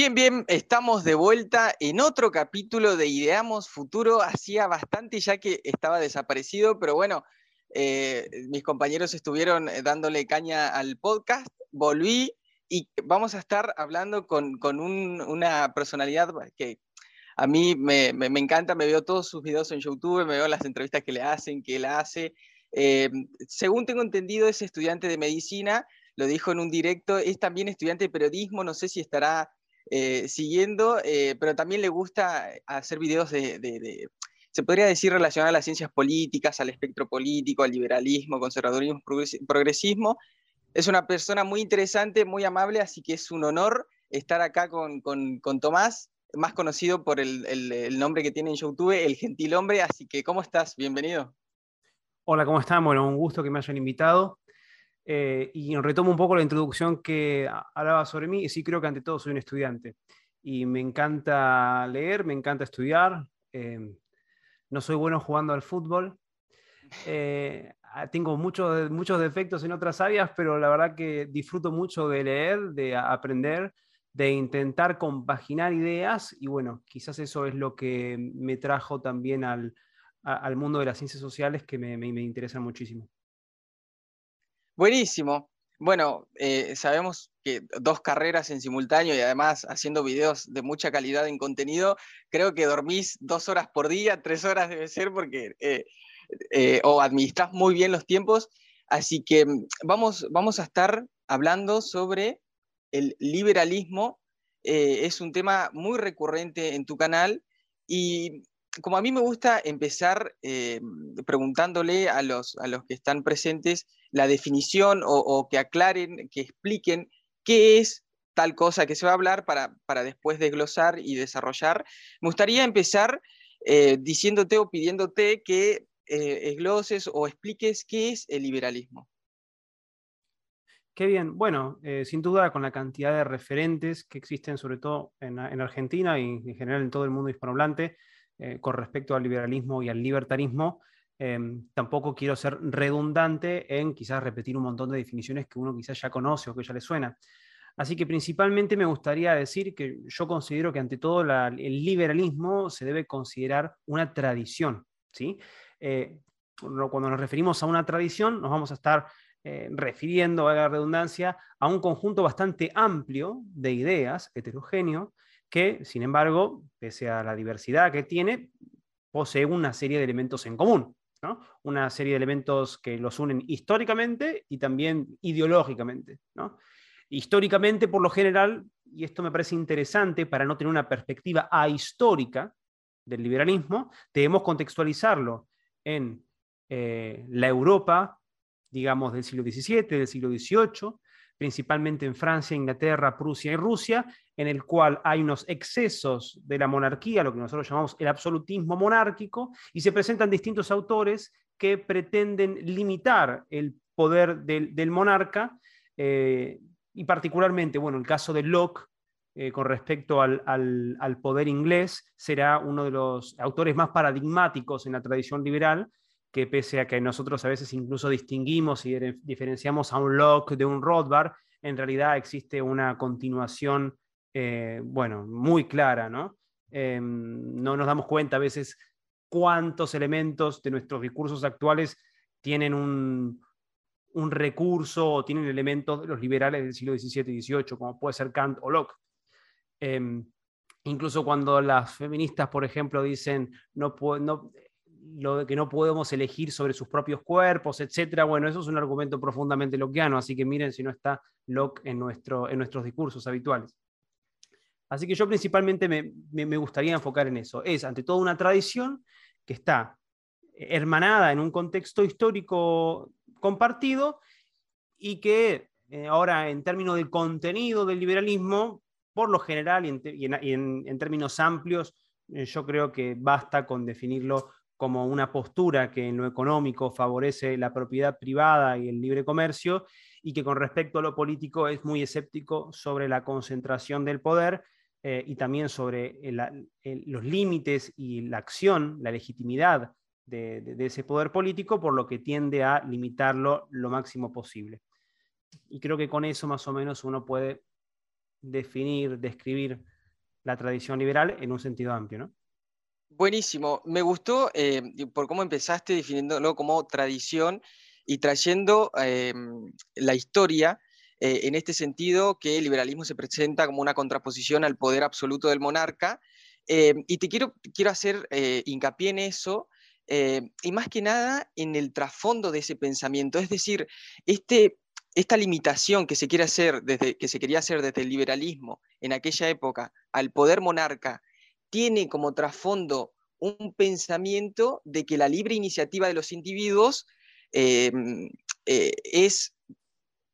Bien, bien, estamos de vuelta en otro capítulo de Ideamos Futuro. Hacía bastante ya que estaba desaparecido, pero bueno, eh, mis compañeros estuvieron eh, dándole caña al podcast. Volví y vamos a estar hablando con, una personalidad que a mí me, encanta, me veo todos sus videos en YouTube, me veo las entrevistas que le hacen, que él hace. Eh, según tengo entendido, es estudiante de medicina, lo dijo en un directo, es también estudiante de periodismo, no sé si estará eh, siguiendo, eh, pero también le gusta hacer videos de, se podría decir, relacionados a las ciencias políticas, al espectro político, al liberalismo, conservadurismo, progresismo. Es una persona muy interesante, muy amable, así que es un honor estar acá con, Tomás, más conocido por el, el, nombre que tiene en YouTube, el gentil hombre. Así que, ¿cómo estás? Bienvenido. Hola, ¿cómo están? Bueno, un gusto que me hayan invitado. Eh, y retomo un poco la introducción que hablaba sobre mí, y sí creo que ante todo soy un estudiante. Y me encanta leer, me encanta estudiar. Eh, no soy bueno jugando al fútbol. Eh, tengo muchos, muchos defectos en otras áreas, pero la verdad que disfruto mucho de leer, de aprender, de intentar compaginar ideas. Y bueno, quizás eso es lo que me trajo también al, al mundo de las ciencias sociales, que me, me, me interesa muchísimo. Buenísimo. Bueno, eh, sabemos que dos carreras en simultáneo y además haciendo videos de mucha calidad en contenido, creo que dormís dos horas por día, tres horas debe ser, porque eh, eh, o administras muy bien los tiempos. Así que mm, vamos, vamos a estar hablando sobre el liberalismo. es un tema muy recurrente en tu canal y como a mí me gusta empezar preguntándole a los, a los que están presentes, la definición o, que aclaren, que expliquen qué es tal cosa que se va a hablar para, para después desglosar y desarrollar. Me gustaría empezar eh, diciéndote o pidiéndote que eh, esgloses o expliques qué es el liberalismo. Qué bien. Bueno, eh, sin duda con la cantidad de referentes que existen, sobre todo en, en Argentina y en general en todo el mundo hispanohablante, con respecto al liberalismo y al libertarismo, Em, tampoco quiero ser redundante en quizás repetir un montón de definiciones que uno quizás ya conoce o que ya le suena. Así que principalmente me gustaría decir que yo considero que ante todo el liberalismo se debe considerar una tradición. ¿sí? Eh, cuando nos referimos a una tradición, nos vamos a estar eh, refiriendo, a la redundancia, a un conjunto bastante amplio de ideas, heterogéneo, que, sin embargo, pese a la diversidad que tiene, posee una serie de elementos en común una serie de elementos que los unen históricamente y también ideológicamente. Históricamente, por lo general, y esto me parece interesante para no tener una perspectiva ahistórica del liberalismo, debemos contextualizarlo en eh, la Europa, digamos, del siglo XVII, del siglo XVIII, principalmente en Francia, Inglaterra, Prusia y Rusia, en el cual hay unos excesos de la monarquía, lo que nosotros llamamos el absolutismo monárquico, y se presentan distintos autores que pretenden limitar el poder del, monarca, eh, y particularmente, bueno, el caso de Locke, eh, con respecto al, al, poder inglés, será uno de los autores más paradigmáticos en la tradición liberal, que pese a que nosotros a veces incluso distinguimos y diferenciamos a un Locke de un Rothbard, en realidad existe una continuación, eh, bueno, muy clara, ¿no? Em, no nos damos cuenta a veces cuántos elementos de nuestros discursos actuales tienen un, recurso o tienen elementos de los liberales del siglo XVII y XVIII, como puede ser Kant o Locke. Em, incluso cuando las feministas, por ejemplo, dicen no, no lo de que no podemos elegir sobre sus propios cuerpos, etcétera. Bueno, eso es un argumento profundamente lockeano, así que miren si no está Locke en, nuestro, en nuestros discursos habituales. Así que yo principalmente me, me, gustaría enfocar en eso. Es, ante todo, una tradición que está hermanada en un contexto histórico compartido y que eh, ahora, en términos del contenido del liberalismo, por lo general y en, en, términos amplios, eh, yo creo que basta con definirlo como una postura que en lo económico favorece la propiedad privada y el libre comercio, y que con respecto a lo político es muy escéptico sobre la concentración del poder eh, y también sobre los límites y la acción, la legitimidad de, ese poder político, por lo que tiende a limitarlo lo máximo posible. Y creo que con eso más o menos uno puede definir, describir la tradición liberal en un sentido amplio, ¿no? Buenísimo. Me gustó eh, por cómo empezaste definiéndolo como tradición y trayendo em, la historia eh, en este sentido que el liberalismo se presenta como una contraposición al poder absoluto del monarca. Y te quiero, quiero hacer eh, hincapié en eso y más que nada en el trasfondo de ese pensamiento. Es decir, este, esta limitación que se, quiere hacer desde, que se quería hacer desde el liberalismo en aquella época al poder monarca tiene como trasfondo un pensamiento de que la libre iniciativa de los individuos eh, eh, es,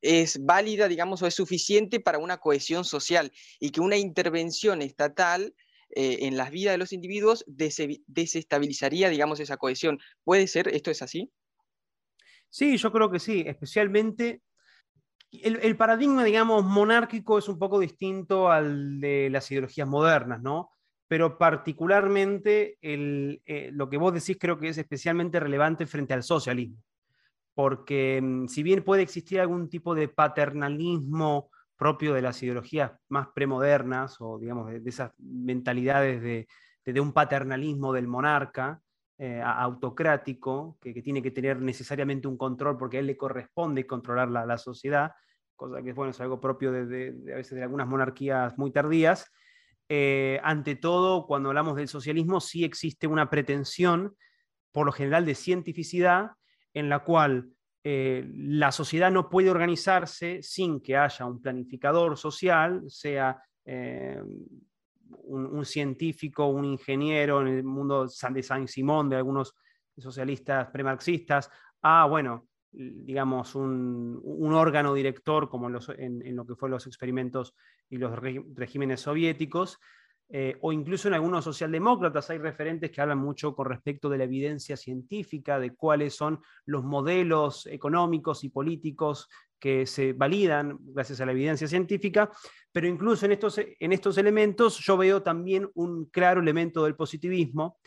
es válida, digamos, o es suficiente para una cohesión social y que una intervención estatal eh, en las vidas de los individuos desestabilizaría, digamos, esa cohesión. ¿Puede ser? ¿Esto es así? Sí, yo creo que sí, especialmente el, el, paradigma, digamos, monárquico es un poco distinto al de las ideologías modernas, ¿no? Pero particularmente eh, lo que vos decís creo que es especialmente relevante frente al socialismo, porque mm, si bien puede existir algún tipo de paternalismo propio de las ideologías más premodernas o digamos de, esas mentalidades de, un paternalismo del monarca eh, autocrático, que, tiene que tener necesariamente un control porque a él le corresponde controlar la, la sociedad, cosa que bueno, es algo propio de, a veces de algunas monarquías muy tardías, eh, ante todo, cuando hablamos del socialismo, sí existe una pretensión, por lo general, de cientificidad, en la cual eh, la sociedad no puede organizarse sin que haya un planificador social, sea eh, un, científico, un ingeniero en el mundo de San Simón, de algunos socialistas premarxistas, ah, bueno, digamos, un, órgano director como en, lo que fueron los experimentos y los regímenes soviéticos, eh, o incluso en algunos socialdemócratas. Hay referentes que hablan mucho con respecto de la evidencia científica, de cuáles son los modelos económicos y políticos que se validan gracias a la evidencia científica, pero incluso en estos, en estos elementos yo veo también un claro elemento del positivismo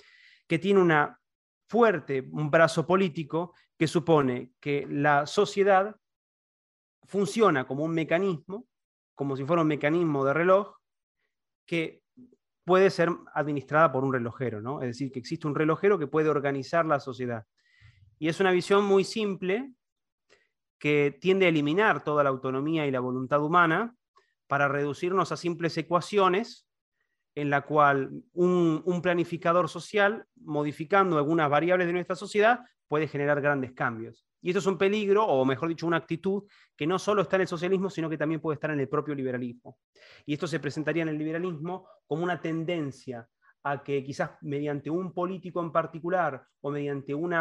que tiene una fuerte, un brazo político que supone que la sociedad funciona como un mecanismo, como si fuera un mecanismo de reloj, que puede ser administrada por un relojero, ¿no? Es decir, que existe un relojero que puede organizar la sociedad. Y es una visión muy simple que tiende a eliminar toda la autonomía y la voluntad humana para reducirnos a simples ecuaciones en la cual un, planificador social, modificando algunas variables de nuestra sociedad, puede generar grandes cambios. Y eso es un peligro, o mejor dicho, una actitud que no solo está en el socialismo, sino que también puede estar en el propio liberalismo. Y esto se presentaría en el liberalismo como una tendencia a que quizás mediante un político en particular o mediante un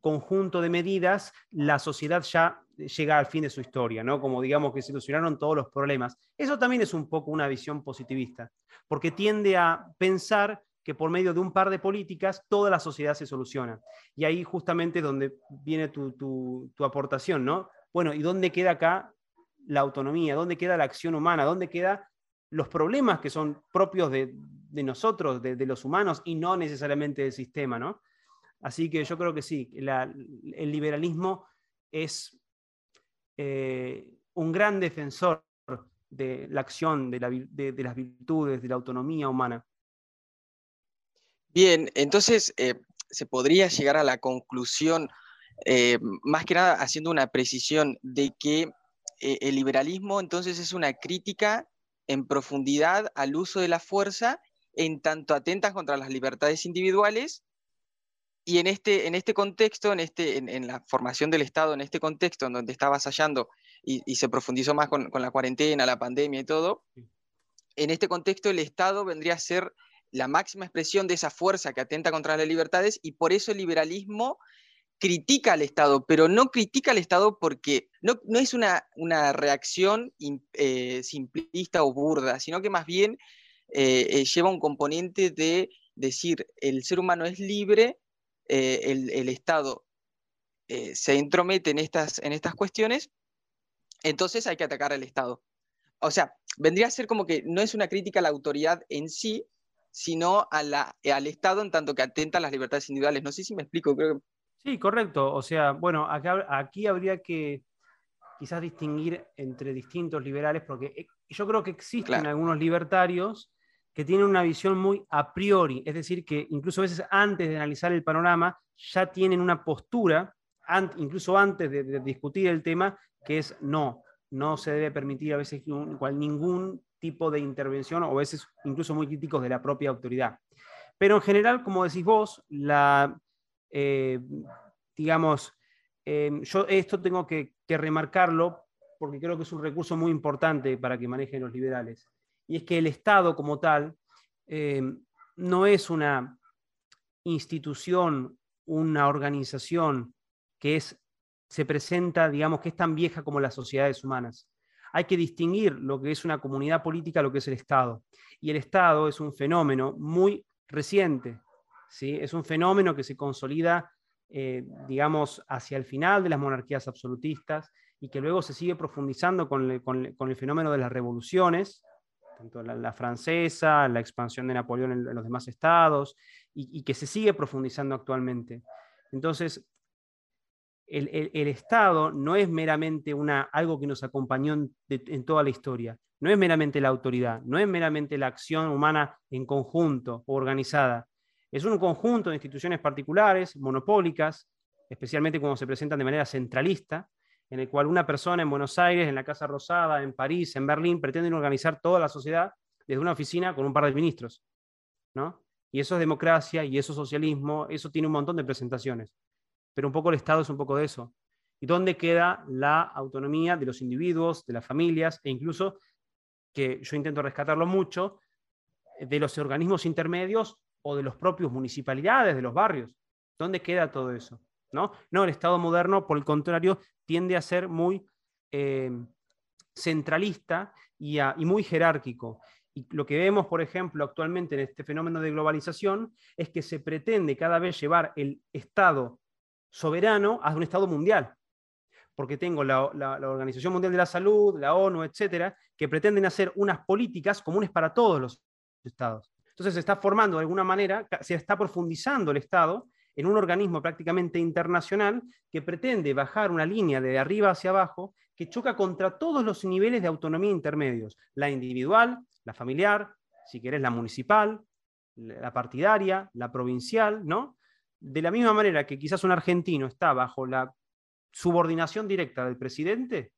conjunto de medidas, la sociedad ya llega al fin de su historia, ¿no? Como digamos que se solucionaron todos los problemas. Eso también es un poco una visión positivista, porque tiende a pensar que por medio de un par de políticas toda la sociedad se soluciona. Y ahí justamente es donde viene tu, aportación, ¿no? Bueno, ¿y dónde queda acá la autonomía? ¿Dónde queda la acción humana? ¿Dónde quedan los problemas que son propios de, nosotros, de, los humanos, y no necesariamente del sistema, ¿no? Así que yo creo que sí, el liberalismo es eh, un gran defensor de la acción, de las virtudes, de la autonomía humana. Bien, entonces eh, se podría llegar a la conclusión, eh, más que nada haciendo una precisión, de que el liberalismo entonces es una crítica en profundidad al uso de la fuerza en tanto atenta contra las libertades individuales y en este, en este contexto, en, este, en, la formación del Estado, en este contexto en donde está avasallando y, se profundizó más con, con, la cuarentena, la pandemia y todo, en este contexto el Estado vendría a ser la máxima expresión de esa fuerza que atenta contra las libertades y por eso el liberalismo critica al Estado, pero no critica al Estado porque no, no es una, una reacción eh, simplista o burda, sino que más bien eh, eh, lleva un componente de decir el ser humano es libre, el, el, Estado se entromete en estas, en estas cuestiones, entonces hay que atacar al Estado. O sea, vendría a ser como que no es una crítica a la autoridad en sí, sino al Estado en tanto que atenta a las libertades individuales. No sé si me explico. Creo Sí, correcto. O sea, bueno, aquí habría que quizás distinguir entre distintos liberales, porque yo creo que existen algunos libertarios que tienen una visión muy a priori, es decir, que incluso a veces antes de analizar el panorama ya tienen una postura, incluso antes de, discutir el tema, que es no, no se debe permitir a veces ningún tipo de intervención o a veces incluso muy críticos de la propia autoridad. Pero en general, como decís vos, la, eh, digamos, eh, yo esto tengo que, remarcarlo porque creo que es un recurso muy importante para que manejen los liberales. Y es que el Estado como tal eh, no es una institución, una organización que es, se presenta, digamos, que es tan vieja como las sociedades humanas. Hay que distinguir lo que es una comunidad política, lo que es el Estado. Y el Estado es un fenómeno muy reciente. ¿sí? Es un fenómeno que se consolida, eh, digamos, hacia el final de las monarquías absolutistas y que luego se sigue profundizando con, el fenómeno de las revoluciones, tanto la, francesa, la expansión de Napoleón en, los demás estados, y, que se sigue profundizando actualmente. Entonces, el, Estado no es meramente una, algo que nos acompañó en toda la historia no es meramente la autoridad, no es meramente la acción humana en conjunto o organizada. Es un conjunto de instituciones particulares, monopólicas, especialmente cuando se presentan de manera centralista, en el cual una persona en Buenos Aires, en la Casa Rosada, en París, en Berlín, pretenden organizar toda la sociedad desde una oficina con un par de ministros. ¿no? Y eso es democracia y eso es socialismo, eso tiene un montón de presentaciones. Pero un poco el Estado es un poco de eso. ¿Y dónde queda la autonomía de los individuos, de las familias e incluso que yo intento rescatarlo mucho, de los organismos intermedios o de los propios municipalidades, de los barrios. ¿Dónde queda todo eso? ¿No? no el Estado moderno, por el contrario, tiende a ser muy eh, centralista y, y muy jerárquico. Y lo que vemos, por ejemplo, actualmente en este fenómeno de globalización es que se pretende cada vez llevar el Estado soberano a un Estado mundial porque tengo la, Organización Mundial de la Salud, la ONU, etcétera, que pretenden hacer unas políticas comunes para todos los estados. Entonces se está formando de alguna manera, se está profundizando el Estado en un organismo prácticamente internacional que pretende bajar una línea de arriba hacia abajo que choca contra todos los niveles de autonomía intermedios, la individual, la familiar, si querés la municipal, la partidaria, la provincial, ¿no? De la misma manera que quizás un argentino está bajo la subordinación directa del presidente,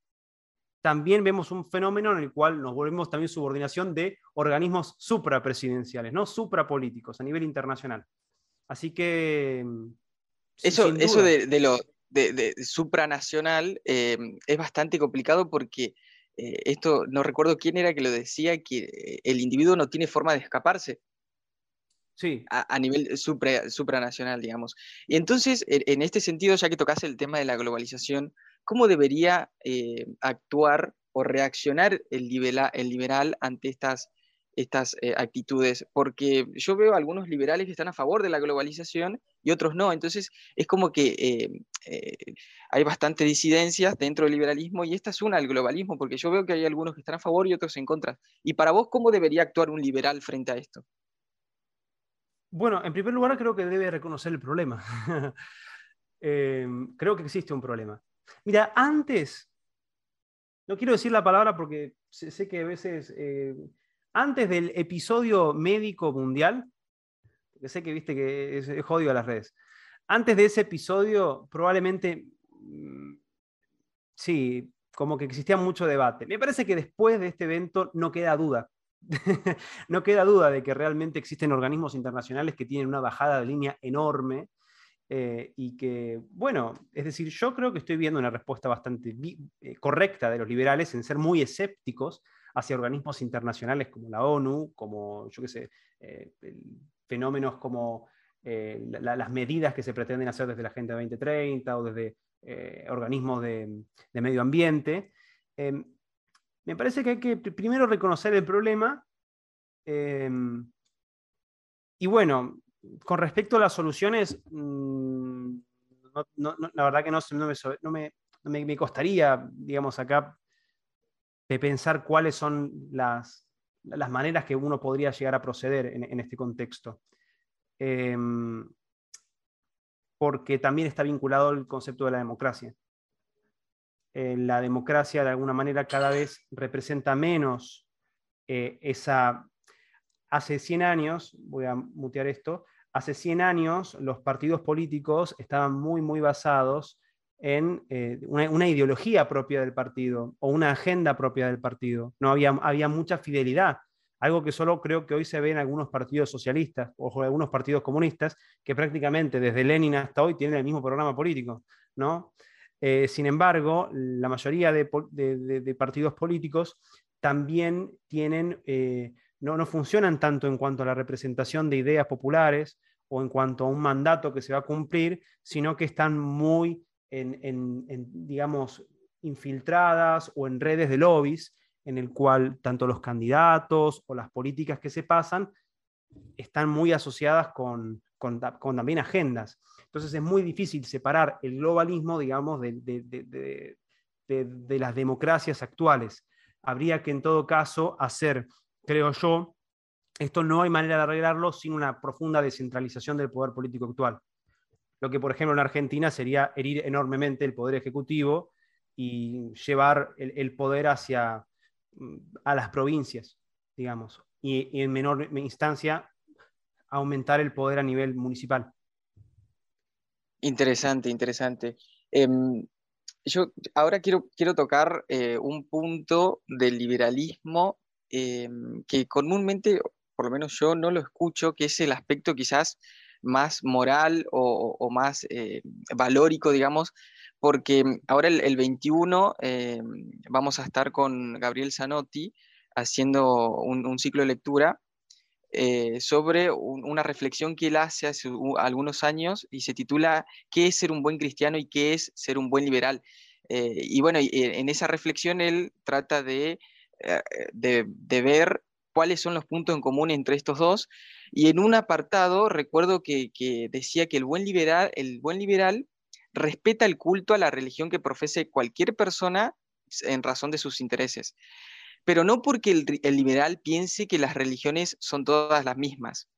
también vemos un fenómeno en el cual nos volvemos también subordinación de organismos suprapresidenciales, ¿no? suprapolíticos a nivel internacional. Así que... Mm, eso, eso de, lo de, supranacional eh, es bastante complicado porque eh, esto, no recuerdo quién era que lo decía, que eh, el individuo no tiene forma de escaparse. Sí. A, nivel supranacional, digamos. Y entonces, en, este sentido, ya que tocase el tema de la globalización, ¿cómo debería eh, actuar o reaccionar el, el liberal ante estas, estas eh, actitudes? Porque yo veo algunos liberales que están a favor de la globalización y otros no. Entonces, es como que eh, hay bastante disidencias dentro del liberalismo y esta es una, el globalismo, porque yo veo que hay algunos que están a favor y otros en contra. Y para vos, ¿cómo debería actuar un liberal frente a esto? Bueno, en primer lugar creo que debe reconocer el problema. Eh, creo que existe un problema. Mira, antes, no quiero decir la palabra porque sé, que a veces, eh, antes del episodio médico mundial, porque sé que viste que es, jodido a las redes, antes de ese episodio probablemente, mm, sí, como que existía mucho debate. Me parece que después de este evento no queda duda no queda duda de que realmente existen organismos internacionales que tienen una bajada de línea enorme eh, y que, bueno, es decir, yo creo que estoy viendo una respuesta bastante eh, correcta de los liberales en ser muy escépticos hacia organismos internacionales como la ONU, como, yo qué sé, eh, fenómenos como las medidas que se pretenden hacer desde la Agenda 2030 o desde organismos de, medio ambiente. Em, me parece que hay que primero reconocer el problema. Em, y bueno, con respecto a las soluciones, mm, la verdad que no, me, me, costaría, digamos, acá de pensar cuáles son las, las, maneras que uno podría llegar a proceder en, este contexto. Em, porque también está vinculado el concepto de la democracia. eh, la democracia de alguna manera cada vez representa menos eh, esa... Hace 100 años, voy a mutear esto, hace 100 años los partidos políticos estaban muy, muy basados en eh, una, ideología propia del partido o una agenda propia del partido. No había, había mucha fidelidad, algo que solo creo que hoy se ve en algunos partidos socialistas o algunos partidos comunistas que prácticamente desde Lenin hasta hoy tienen el mismo programa político. ¿no? Eh, sin embargo, la mayoría de, partidos políticos también tienen, eh, no, no, funcionan tanto en cuanto a la representación de ideas populares o en cuanto a un mandato que se va a cumplir, sino que están muy, en, digamos, infiltradas o en redes de lobbies, en el cual tanto los candidatos o las políticas que se pasan están muy asociadas con, con también agendas. Entonces es muy difícil separar el globalismo, digamos, de, las democracias actuales. Habría que en todo caso hacer, creo yo, esto no hay manera de arreglarlo sin una profunda descentralización del poder político actual. Lo que, por ejemplo, en Argentina sería herir enormemente el poder ejecutivo y llevar el, poder hacia mm, a las provincias, digamos, y en menor instancia aumentar el poder a nivel municipal. Interesante, interesante. Em, yo ahora quiero, quiero tocar eh, un punto del liberalismo em, que comúnmente, por lo menos yo no lo escucho, que es el aspecto quizás más moral o, más eh, valórico, digamos, porque ahora el, 21 em, vamos a estar con Gabriel Zanotti haciendo un ciclo de lectura eh, sobre una reflexión que él hace hace algunos años y se titula ¿Qué es ser un buen cristiano y qué es ser un buen liberal? Eh, y bueno, eh, en esa reflexión él trata de, de, ver cuáles son los puntos en común entre estos dos. Y en un apartado recuerdo que, decía que el buen, liberal, el buen liberal respeta el culto a la religión que profese cualquier persona en razón de sus intereses pero no porque el, liberal piense que las religiones son todas las mismas,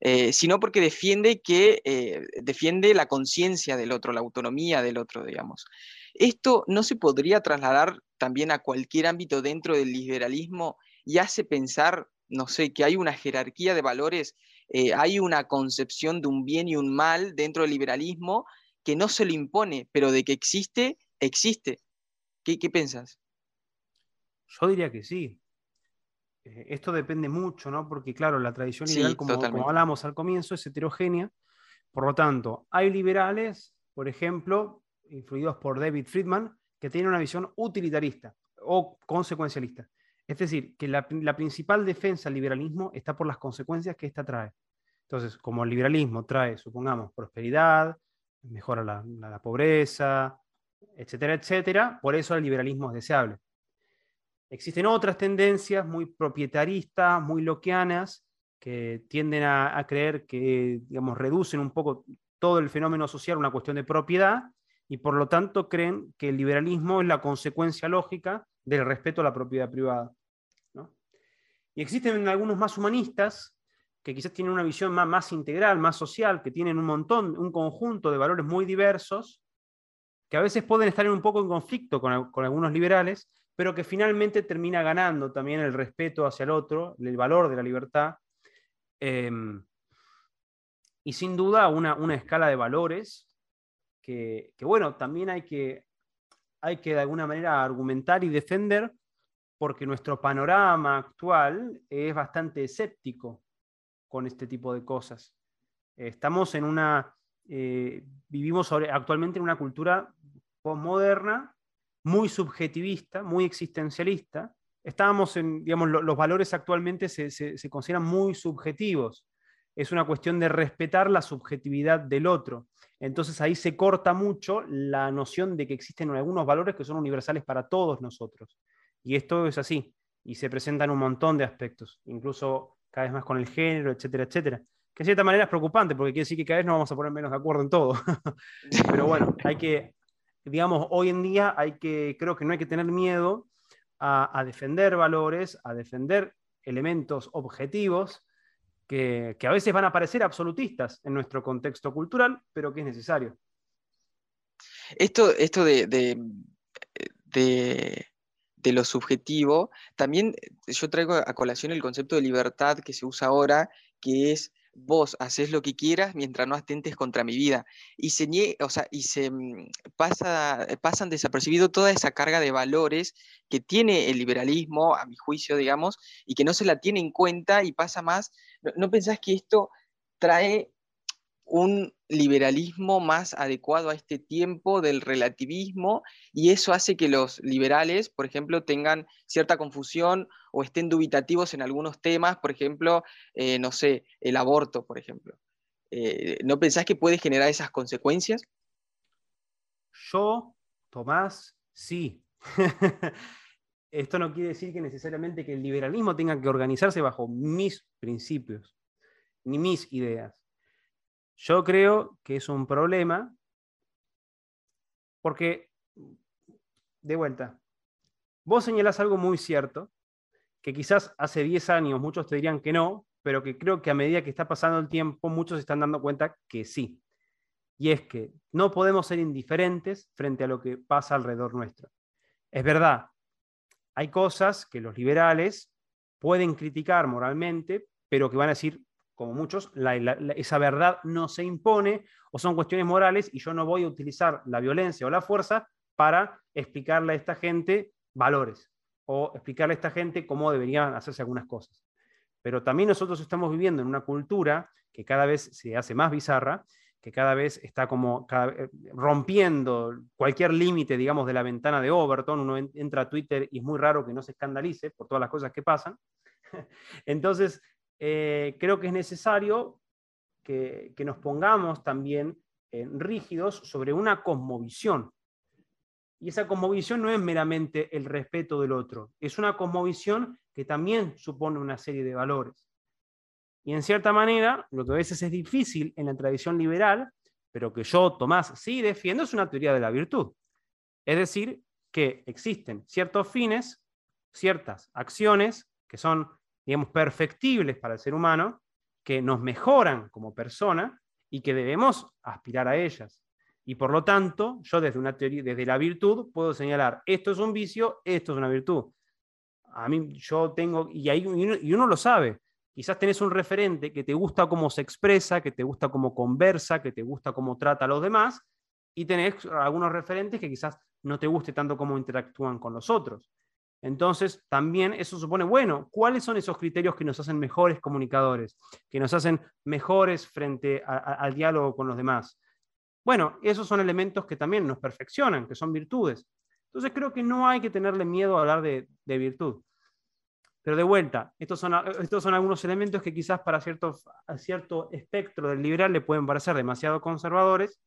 eh, sino porque defiende, que, eh, defiende la conciencia del otro, la autonomía del otro, digamos. Esto no se podría trasladar también a cualquier ámbito dentro del liberalismo y hace pensar, no sé, que hay una jerarquía de valores, eh, hay una concepción de un bien y un mal dentro del liberalismo que no se lo impone, pero de que existe, existe. ¿Qué, qué piensas? Yo diría que sí. Eh, esto depende mucho, ¿no? Porque, claro, la tradición liberal, como, como, hablamos al comienzo, es heterogénea. Por lo tanto, hay liberales, por ejemplo, influidos por David Friedman, que tienen una visión utilitarista o consecuencialista. Es decir, que la, principal defensa del liberalismo está por las consecuencias que ésta trae. Entonces, como el liberalismo trae, supongamos, prosperidad, mejora la, pobreza, etcétera, etcétera, por eso el liberalismo es deseable. Existen otras tendencias muy propietaristas, muy loquianas, que tienden a, creer que, digamos, reducen un poco todo el fenómeno social a una cuestión de propiedad y por lo tanto creen que el liberalismo es la consecuencia lógica del respeto a la propiedad privada. Y existen algunos más humanistas que quizás tienen una visión más, integral, más social, que tienen un montón, un conjunto de valores muy diversos, que a veces pueden estar un poco en conflicto con, algunos liberales, pero que finalmente termina ganando también el respeto hacia el otro, el valor de la libertad. Em, y sin duda una, escala de valores que, bueno, también hay que, hay que de alguna manera argumentar y defender porque nuestro panorama actual es bastante escéptico con este tipo de cosas. Estamos en una, eh, vivimos actualmente en una cultura postmoderna muy subjetivista, muy existencialista. Estábamos en, digamos, los valores actualmente se, consideran muy subjetivos. Es una cuestión de respetar la subjetividad del otro. Entonces ahí se corta mucho la noción de que existen algunos valores que son universales para todos nosotros. Y esto es así. Y se presentan un montón de aspectos, incluso cada vez más con el género, etcétera, etcétera. Que de cierta manera es preocupante, porque quiere decir que cada vez nos vamos a poner menos de acuerdo en todo. Pero bueno, hay que, digamos, hoy en día hay que, creo que no hay que tener miedo a, defender valores, a defender elementos objetivos que, a veces van a parecer absolutistas en nuestro contexto cultural, pero que es necesario. Esto, esto de, de, de lo subjetivo, también yo traigo a colación el concepto de libertad que se usa ahora, que es vos haces lo que quieras mientras no atentes contra mi vida. Y se, o sea, y se mm, pasa, pasan desapercibido toda esa carga de valores que tiene el liberalismo, a mi juicio, digamos, y que no se la tiene en cuenta y pasa más. no pensás que esto trae un liberalismo más adecuado a este tiempo del relativismo y eso hace que los liberales, por ejemplo, tengan cierta confusión o estén dubitativos en algunos temas, por ejemplo, eh, no sé, el aborto, por ejemplo. Eh, ¿No pensás que puede generar esas consecuencias? Yo, Tomás, sí. Esto no quiere decir que necesariamente que el liberalismo tenga que organizarse bajo mis principios, ni mis ideas yo creo que es un problema porque, de vuelta, vos señalás algo muy cierto, que quizás hace 10 años muchos te dirían que no, pero que creo que a medida que está pasando el tiempo muchos se están dando cuenta que sí. Y es que no podemos ser indiferentes frente a lo que pasa alrededor nuestro. Es verdad, hay cosas que los liberales pueden criticar moralmente, pero que van a decir, como muchos, esa verdad no se impone o son cuestiones morales y yo no voy a utilizar la violencia o la fuerza para explicarle a esta gente valores o explicarle a esta gente cómo deberían hacerse algunas cosas. Pero también nosotros estamos viviendo en una cultura que cada vez se hace más bizarra, que cada vez está como eh, rompiendo cualquier límite, digamos, de la ventana de Overton. Uno entra a Twitter y es muy raro que no se escandalice por todas las cosas que pasan. Entonces, eh, creo que es necesario que, nos pongamos también eh, rígidos sobre una cosmovisión. Y esa cosmovisión no es meramente el respeto del otro, es una cosmovisión que también supone una serie de valores. Y en cierta manera, lo que a veces es difícil en la tradición liberal, pero que yo, Tomás, sí defiendo, es una teoría de la virtud. Es decir, que existen ciertos fines, ciertas acciones que son digamos, perfectibles para el ser humano, que nos mejoran como persona y que debemos aspirar a ellas. Y por lo tanto, yo desde una teoría, desde la virtud, puedo señalar, esto es un vicio, esto es una virtud. A mí, yo tengo, y, ahí, y uno lo sabe, quizás tenés un referente que te gusta cómo se expresa, que te gusta cómo conversa, que te gusta cómo trata a los demás, y tenés algunos referentes que quizás no te guste tanto cómo interactúan con los otros. Entonces, también eso supone, bueno, ¿cuáles son esos criterios que nos hacen mejores comunicadores, que nos hacen mejores frente al diálogo con los demás? Bueno, esos son elementos que también nos perfeccionan, que son virtudes. Entonces, creo que no hay que tenerle miedo a hablar de, virtud. Pero de vuelta, estos son, estos son algunos elementos que quizás para cierto, cierto espectro del liberal le pueden parecer demasiado conservadores,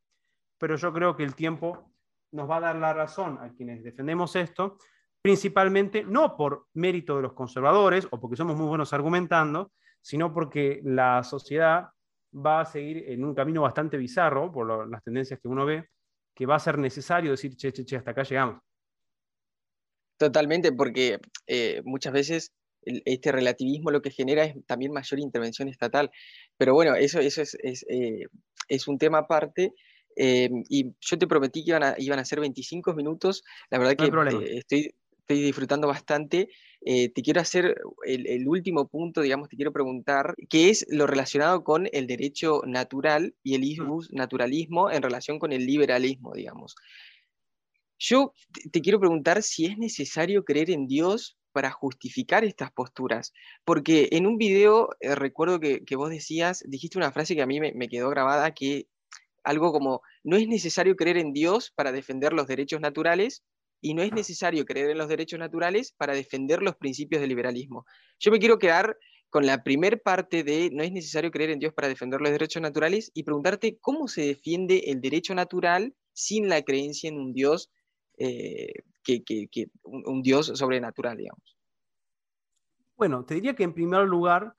pero yo creo que el tiempo nos va a dar la razón a quienes defendemos esto, principalmente no por mérito de los conservadores o porque somos muy buenos argumentando, sino porque la sociedad va a seguir en un camino bastante bizarro, por las tendencias que uno ve, que va a ser necesario decir, che, che, che, hasta acá llegamos. Totalmente, porque eh, muchas veces este relativismo lo que genera es también mayor intervención estatal. Pero bueno, eso, eso es, es, eh, es un tema aparte. Eh, y yo te prometí que iban a, iban a ser 25 minutos. La verdad que estoy, estoy disfrutando bastante. Eh, te quiero hacer el, último punto, digamos, te quiero preguntar, ¿qué es lo relacionado con el derecho natural y el naturalismo en relación con el liberalismo, digamos? Yo te, quiero preguntar si es necesario creer en Dios para justificar estas posturas, porque en un video eh, recuerdo que, vos decías, dijiste una frase que a mí me, me quedó grabada, que algo como, no es necesario creer en Dios para defender los derechos naturales, y no es necesario creer en los derechos naturales para defender los principios del liberalismo. Yo me quiero quedar con la primer parte de no es necesario creer en Dios para defender los derechos naturales y preguntarte cómo se defiende el derecho natural sin la creencia en un Dios, eh, que, un, Dios sobrenatural, digamos. Bueno, te diría que en primer lugar,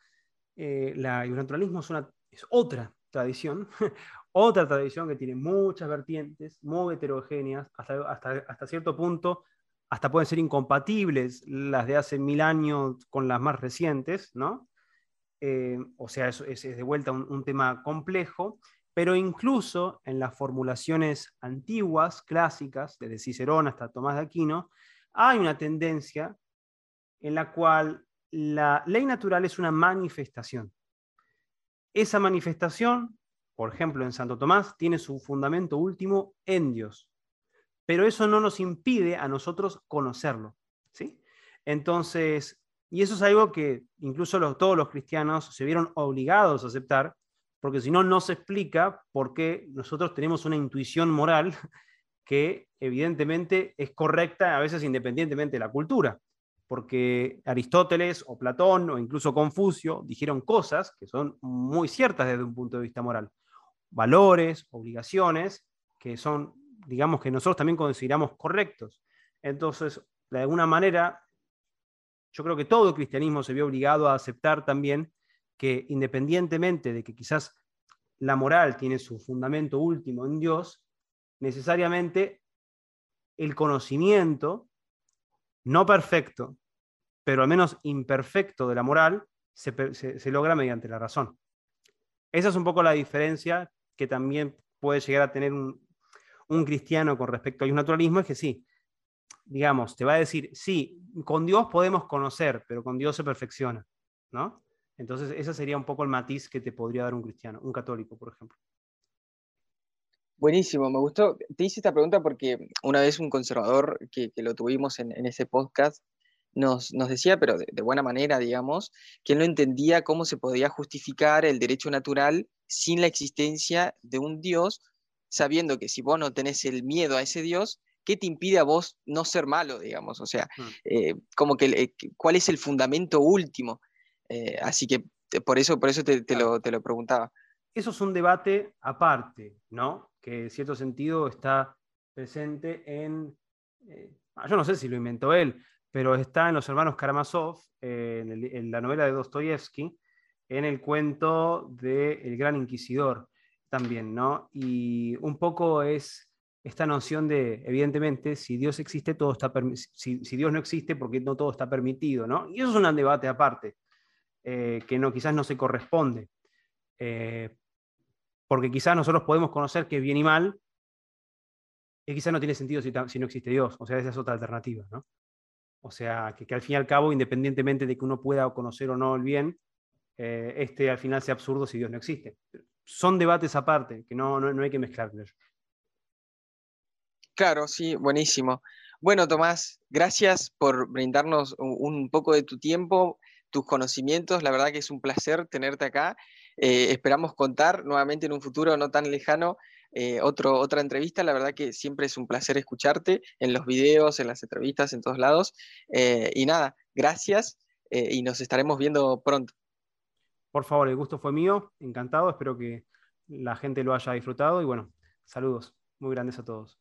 eh, el naturalismo es, una, es otra tradición, otra tradición que tiene muchas vertientes, muy heterogéneas, hasta, hasta, cierto punto, hasta pueden ser incompatibles las de hace mil años con las más recientes, ¿no? Eh, o sea, es, es, de vuelta un, tema complejo, Pero incluso en las formulaciones antiguas, clásicas, desde Cicerón hasta Tomás de Aquino, hay una tendencia en la cual la ley natural es una manifestación. Esa manifestación, por ejemplo, en Santo Tomás, tiene su fundamento último en Dios. Pero eso no nos impide a nosotros conocerlo. ¿sí? Entonces, y eso es algo que incluso todos los cristianos se vieron obligados a aceptar, porque si no, no se explica por qué nosotros tenemos una intuición moral que evidentemente es correcta a veces independientemente de la cultura porque Aristóteles o Platón o incluso Confucio dijeron cosas que son muy ciertas desde un punto de vista moral. Valores, obligaciones, que son, digamos, que nosotros también consideramos correctos. Entonces, de alguna manera, yo creo que todo cristianismo se vio obligado a aceptar también que independientemente de que quizás la moral tiene su fundamento último en Dios, necesariamente el conocimiento no perfecto, pero al menos imperfecto de la moral, se, logra mediante la razón. Esa es un poco la diferencia que también puede llegar a tener un, cristiano con respecto al naturalismo, es que sí, digamos, te va a decir, sí, con Dios podemos conocer, pero con Dios se perfecciona, ¿no? Entonces, ese sería un poco el matiz que te podría dar un cristiano, un católico, por ejemplo. Buenísimo, me gustó. Te hice esta pregunta porque una vez un conservador que, lo tuvimos en, ese podcast nos, decía, pero de, buena manera, digamos, que él no entendía cómo se podía justificar el derecho natural sin la existencia de un Dios, sabiendo que si vos no tenés el miedo a ese Dios, ¿qué te impide a vos no ser malo, digamos? O sea, mm. eh, como que, eh, ¿cuál es el fundamento último? Eh, así que por eso, por eso te, lo, te lo preguntaba. Eso es un debate aparte, ¿no? que en cierto sentido está presente en, yo no sé si lo inventó él, pero está en Los Hermanos Karamazov, eh, en, la novela de Dostoyevsky, en el cuento de El Gran Inquisidor también, ¿no? Y un poco es esta noción de, evidentemente, si Dios existe, todo está si, si, Dios no existe, porque no todo está permitido, ¿no? Y eso es un debate aparte, eh, que no, quizás no se corresponde porque quizás nosotros podemos conocer que bien y mal, y quizás no tiene sentido si, no existe Dios. O sea, esa es otra alternativa, ¿no? O sea, que, al fin y al cabo, independientemente de que uno pueda conocer o no el bien, eh, este al final sea absurdo si Dios no existe. Son debates aparte, que no, no, hay que mezclarlos. Claro, sí, buenísimo. Bueno, Tomás, gracias por brindarnos un poco de tu tiempo, tus conocimientos. La verdad que es un placer tenerte acá eh, esperamos contar nuevamente en un futuro no tan lejano eh, otro, otra entrevista. La verdad que siempre es un placer escucharte en los videos, en las entrevistas, en todos lados. Eh, y nada, gracias y nos estaremos viendo pronto. Por favor, el gusto fue mío, encantado, espero que la gente lo haya disfrutado y bueno, saludos muy grandes a todos.